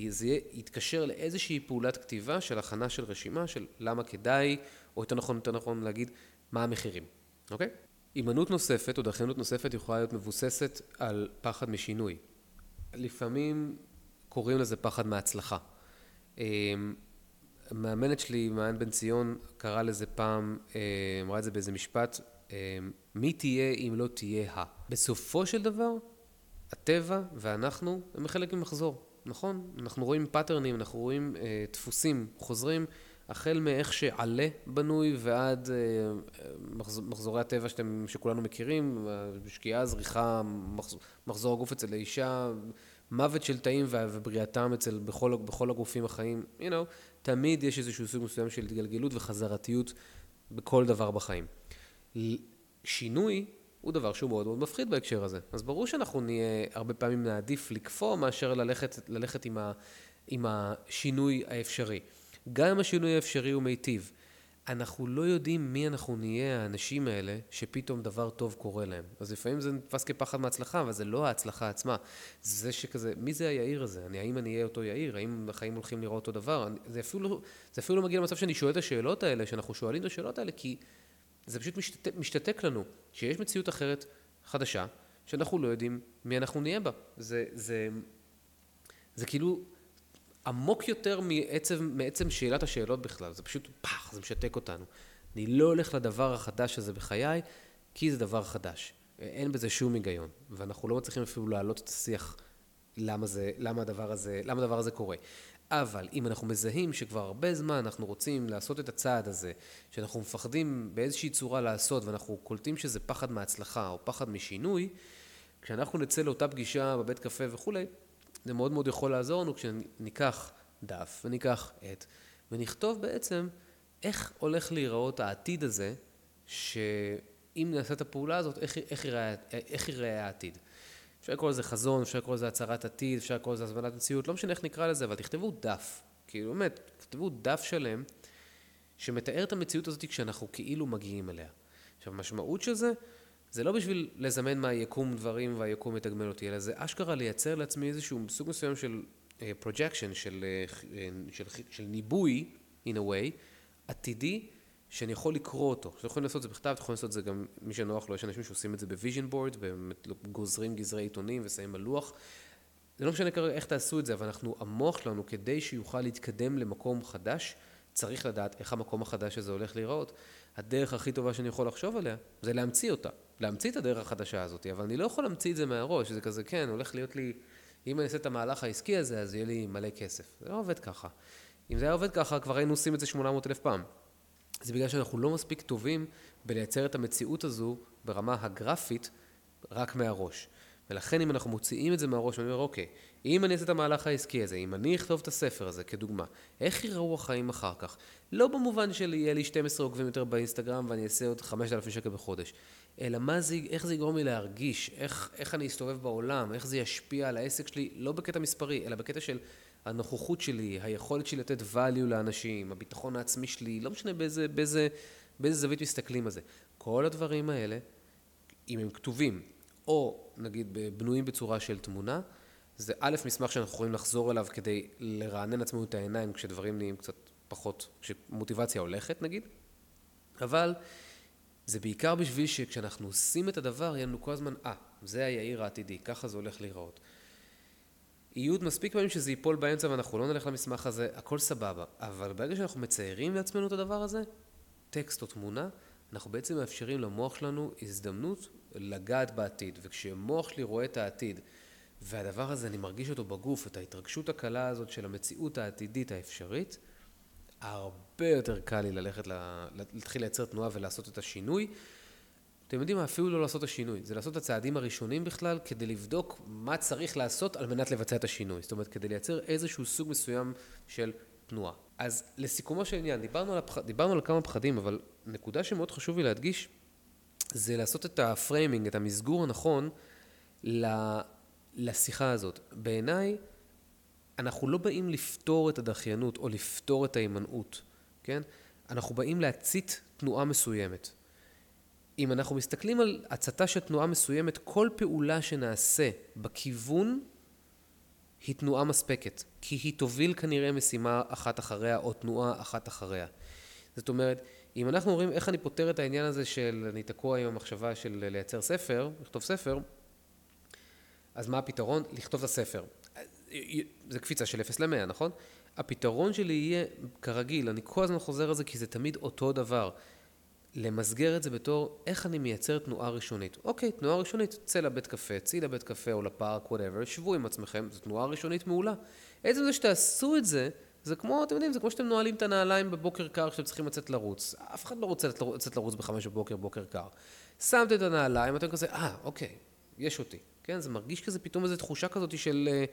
זה יתקשר לאיזושהי פעולת כתיבה של הכנה של רשימה, של למה כדאי, או יותר נכון, יותר נכון להגיד, מה המחירים, אוקיי? הימנעות נוספת או דחיינות נוספת יכולה להיות מבוססת על פחד משינוי. לפעמים קוראים לזה פחד מהצלחה. אמ, המאמנת שלי, מעיין בן ציון, קראה לזה פעם, אמ, אמרה את זה באיזה משפט, אמ, מי תהיה אם לא תהיה ה. בסופו של דבר, הטבע ואנחנו הם חלק ממחזור, נכון? אנחנו רואים pattern ים, אנחנו רואים אה, דפוסים חוזרים. החל מאיך שעלה בנוי ועד אה, מחזורי הטבע שאתם, שכולנו מכירים, שקיעה, זריחה, מחזור הגוף אצל האישה, מוות של תאים ובריאתם אצל, בכל, בכל הגופים החיים, you know, תמיד יש איזשהו סוג מסוים של התגלגלות וחזרתיות בכל דבר בחיים. שינוי הוא דבר שהוא מאוד מאוד מפחיד בהקשר הזה. אז ברור שאנחנו נהיה, הרבה פעמים נעדיף לקפוא מאשר ללכת, ללכת עם, ה, עם השינוי האפשרי. גם אם השינוי האפשרי הוא מיטיב, אנחנו לא יודעים מי אנחנו נהיה האנשים האלה שפתאום דבר טוב קורה להם. אז לפעמים זה נתפס כפחד מהצלחה, אבל זה לא ההצלחה עצמה. זה שכזה, מי זה היאיר הזה? אני, האם אני אהיה אותו יאיר? האם החיים הולכים לראות אותו דבר? אני, זה, אפילו, זה אפילו לא מגיע למצב שאני שואל את השאלות האלה, שאנחנו שואלים את השאלות האלה, כי זה פשוט משתתק, משתתק לנו, שיש מציאות אחרת, חדשה, שאנחנו לא יודעים מי אנחנו נהיה בה. זה, זה, זה כאילו עמוק יותר מעצם, מעצם שאלת השאלות בכלל, זה פשוט פח, זה משתק אותנו. אני לא הולך לדבר החדש הזה בחיי, כי זה דבר חדש. אין בזה שום היגיון, ואנחנו לא מצליחים אפילו להעלות את השיח למה, זה, למה, הדבר הזה, למה הדבר הזה קורה. אבל אם אנחנו מזהים שכבר הרבה זמן אנחנו רוצים לעשות את הצעד הזה, שאנחנו מפחדים באיזושהי צורה לעשות, ואנחנו קולטים שזה פחד מהצלחה או פחד משינוי, כשאנחנו נצא לאותה פגישה בבית קפה וכולי, זה מאוד מאוד יכול לעזור לנו כשניקח דף וניקח עט ונכתוב בעצם איך הולך להיראות העתיד הזה, שאם נעשה את הפעולה הזאת, איך, ייראה העתיד. אפשר לקרוא לזה חזון, אפשר לקרוא לזה הצהרת עתיד, אפשר לקרוא לזה הזמנת מציאות, לא משנה איך נקרא לזה, אבל תכתבו דף. כאילו באמת, תכתבו דף שלם שמתאר את המציאות הזאת כשאנחנו כאילו מגיעים אליה. עכשיו, המשמעות של זה, זה לא בשביל לזמן מהיקום דברים והיקום יתגמל אותי, אלא זה אשכרה לייצר לעצמי איזשהו סוג מסוים של projection, אה, של, אה, של, של, של ניבוי, in a way, עתידי, שאני יכול לקרוא אותו. אתם יכולים לעשות את זה בכתב, אתם יכולים לעשות את זה גם מי שנוח לו, יש אנשים שעושים את זה ב vision board, ובאמת גוזרים גזרי עיתונים ושמים על לוח. זה לא משנה כרגע איך תעשו את זה, אבל אנחנו, המוח שלנו, כדי שיוכל להתקדם למקום חדש, צריך לדעת איך המקום החדש הזה הולך להיראות. הדרך הכי טובה שאני יכול לחשוב עליה, זה להמציא אותה. להמציא את הדרך החדשה הזאת, אבל אני לא יכול להמציא את זה מהראש, זה כזה, כן, הולך להיות לי, אם אני אעשה את המהלך העסקי הזה, אז יהיה לי מלא כסף. זה לא עובד ככה. אם זה היה עובד ככה, כבר היינו עושים את זה 800 אלף פעם. זה בגלל שאנחנו לא מספיק טובים בלייצר את המציאות הזו ברמה הגרפית רק מהראש. ולכן אם אנחנו מוציאים את זה מהראש, אני אומר, אוקיי, אם אני אעשה את המהלך העסקי הזה, אם אני אכתוב את הספר הזה כדוגמה, איך ייראו החיים אחר כך? לא במובן של יהיה לי 12 עוקבים יותר באינסטגרם ואני אעשה עוד 5,000 שקל בחודש, אלא מה זה, איך זה יגרום לי להרגיש, איך, איך אני אסתובב בעולם, איך זה ישפיע על העסק שלי, לא בקטע מספרי, אלא בקטע של הנוכחות שלי, היכולת שלי לתת value לאנשים, הביטחון העצמי שלי, לא משנה באיזה, באיזה, באיזה זווית מסתכלים על זה. כל הדברים האלה, אם הם כתובים, או נגיד בנויים בצורה של תמונה, זה א', מסמך שאנחנו יכולים לחזור אליו כדי לרענן עצמנו את העיניים כשדברים נהיים קצת פחות, כשמוטיבציה הולכת נגיד, אבל זה בעיקר בשביל שכשאנחנו עושים את הדבר, יהיה לנו כל הזמן, אה, ah, זה היאיר העתידי, ככה זה הולך להיראות. יהיו מספיק פעמים שזה ייפול באמצע ואנחנו לא נלך למסמך הזה, הכל סבבה. אבל ברגע שאנחנו מציירים לעצמנו את הדבר הזה, טקסט או תמונה, אנחנו בעצם מאפשרים למוח שלנו הזדמנות לגעת בעתיד. וכשמוח שלי רואה את העתיד, והדבר הזה, אני מרגיש אותו בגוף, את ההתרגשות הקלה הזאת של המציאות העתידית האפשרית, הרבה יותר קל לי ללכת, להתחיל לייצר תנועה ולעשות את השינוי. אתם יודעים מה? אפילו לא לעשות את השינוי, זה לעשות את הצעדים הראשונים בכלל כדי לבדוק מה צריך לעשות על מנת לבצע את השינוי. זאת אומרת, כדי לייצר איזשהו סוג מסוים של תנועה. אז לסיכומו של עניין, דיברנו על, הפח... דיברנו על כמה פחדים, אבל נקודה שמאוד חשוב לי להדגיש, זה לעשות את ה framing, את המסגור הנכון לשיחה הזאת. בעיניי, אנחנו לא באים לפתור את הדחיינות או לפתור את ההימנעות, כן? אנחנו באים להצית תנועה מסוימת. אם אנחנו מסתכלים על הצתה של תנועה מסוימת, כל פעולה שנעשה בכיוון היא תנועה מספקת, כי היא תוביל כנראה משימה אחת אחריה או תנועה אחת אחריה. זאת אומרת, אם אנחנו אומרים איך אני פותר את העניין הזה של אני תקוע עם המחשבה של לייצר ספר, לכתוב ספר, אז מה הפתרון? לכתוב את הספר. זה קפיצה של 0 ל-100, נכון? הפתרון שלי יהיה, כרגיל, אני כל הזמן חוזר על זה כי זה תמיד אותו דבר. למסגר את זה בתור איך אני מייצר תנועה ראשונית. אוקיי, תנועה ראשונית, צא לבית קפה, צאי לבית קפה או לפארק, whatever, שבו עם עצמכם, זו תנועה ראשונית מעולה. עצם זה שתעשו את זה, זה כמו, אתם יודעים, זה כמו שאתם נועלים את הנעליים בבוקר קר כשאתם צריכים לצאת לרוץ. אף אחד לא רוצה לצאת לרוץ בחמש בבוקר, בוקר קר. שמתם את הנעליים, אתם כזה, אה, אוקיי, יש אותי. כן, זה מרגיש כזה פתאום איזו תחושה כזאת של, אה,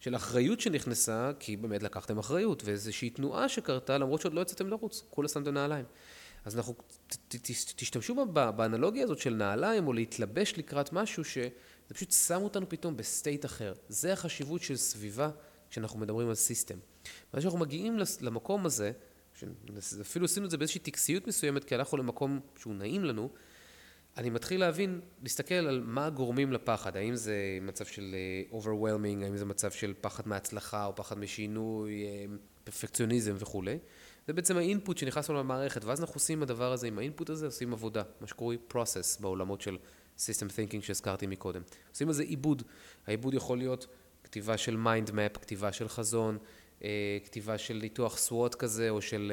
של אחריות שנכנסה, כי באמת לקחתם אחריות, ואיזושהי תנועה שקרתה, למרות שעוד לא יצאתם לרוץ, כולה שמתם נעליים. אז אנחנו, ת, ת, תשתמשו באנלוגיה הזאת של נעליים, או להתלבש לקראת משהו, שזה פשוט שם אותנו פתאום ב state אחר. זה החשיבות של סביבה כשאנחנו מדברים על system. ואז כשאנחנו מגיעים למקום הזה, אפילו עשינו את זה באיזושהי טקסיות מסוימת, כי הלכנו למקום שהוא נעים לנו, אני מתחיל להבין, להסתכל על מה גורמים לפחד, האם זה מצב של אה, overwhelming, האם זה מצב של פחד מהצלחה או פחד משינוי, אה, פרפקציוניזם וכולי. זה בעצם ה input שנכנס לנו למערכת, ואז אנחנו עושים הדבר הזה, עם ה input הזה עושים עבודה, מה שקוראים process בעולמות של System Thinking שהזכרתי מקודם. עושים על זה עיבוד, העיבוד יכול להיות כתיבה של mind map, כתיבה של חזון, כתיבה של ניתוח SWOT כזה, או של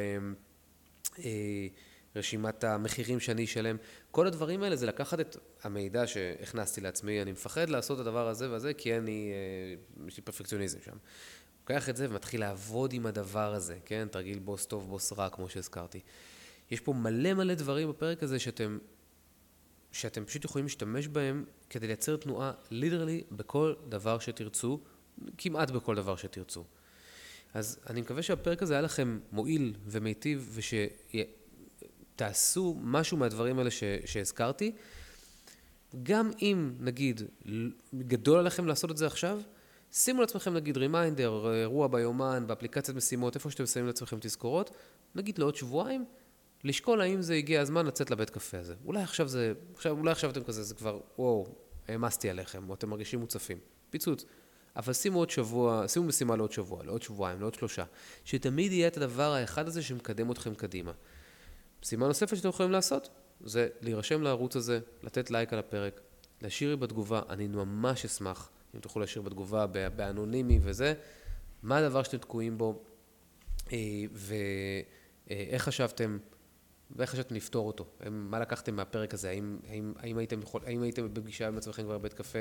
רשימת המחירים שאני אשלם. כל הדברים האלה זה לקחת את המידע שהכנסתי לעצמי, אני מפחד לעשות את הדבר הזה והזה, כי אני, אה, יש לי פרפקציוניזם שם. לוקח את זה ומתחיל לעבוד עם הדבר הזה, כן? תרגיל בוס טוב, בוס רע, כמו שהזכרתי. יש פה מלא מלא דברים בפרק הזה שאתם, שאתם פשוט יכולים להשתמש בהם כדי לייצר תנועה literally בכל דבר שתרצו, כמעט בכל דבר שתרצו. אז אני מקווה שהפרק הזה היה לכם מועיל ומיטיב, ושתעשו משהו מהדברים האלה ש, שהזכרתי. גם אם, נגיד, גדול עליכם לעשות את זה עכשיו, שימו לעצמכם נגיד reminder, אירוע ביומן, באפליקציית משימות, איפה שאתם שמים לעצמכם תזכורות, נגיד לעוד שבועיים, לשקול האם זה הגיע הזמן לצאת לבית קפה הזה. אולי עכשיו זה, עכשיו, אולי עכשיו אתם כזה, זה כבר, וואו, העמסתי עליכם, או אתם מרגישים מוצפים. פיצוץ. אבל שימו עוד שבוע, שימו משימה לעוד שבוע, לעוד שבועיים, לעוד שלושה. שתמיד יהיה את הדבר האחד הזה שמקדם אתכם קדימה. משימה נוספת שאתם יכולים לעשות, זה להירשם לערוץ הזה, לתת לייק על הפרק, להשאיר לי בתגובה, אני ממש אשמח אם תוכלו להשאיר בתגובה באנונימי וזה, מה הדבר שאתם תקועים בו, אה, ואיך חשבתם ואיך חשבתם לפתור אותו? מה לקחתם מהפרק הזה? האם, האם, האם, הייתם, יכול, האם הייתם בפגישה עם עצמכם כבר בבית קפה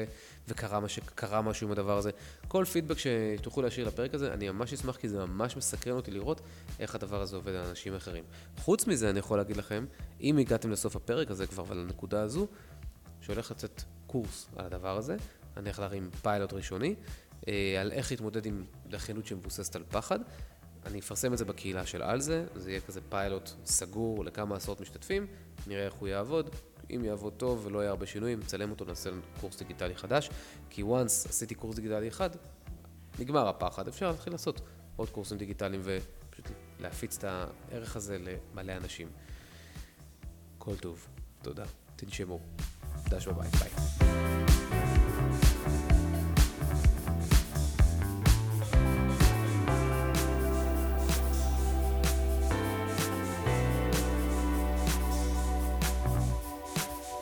וקרה מש, משהו עם הדבר הזה? כל פידבק שתוכלו להשאיר לפרק הזה, אני ממש אשמח כי זה ממש מסקרן אותי לראות איך הדבר הזה עובד על אנשים אחרים. חוץ מזה, אני יכול להגיד לכם, אם הגעתם לסוף הפרק הזה כבר ולנקודה הזו, שהולך לצאת קורס על הדבר הזה, אני הולך להרים פיילוט ראשוני, אה, על איך להתמודד עם דחיינות שמבוססת על פחד. אני אפרסם את זה בקהילה של על זה, זה יהיה כזה פיילוט סגור לכמה עשרות משתתפים, נראה איך הוא יעבוד. אם יעבוד טוב ולא יהיה הרבה שינויים, נצלם אותו, נעשה קורס דיגיטלי חדש, כי once עשיתי קורס דיגיטלי אחד, נגמר הפחד, אפשר להתחיל לעשות עוד קורסים דיגיטליים ופשוט להפיץ את הערך הזה למלא אנשים. כל טוב, תודה, תנשמו, דש בבית, ביי.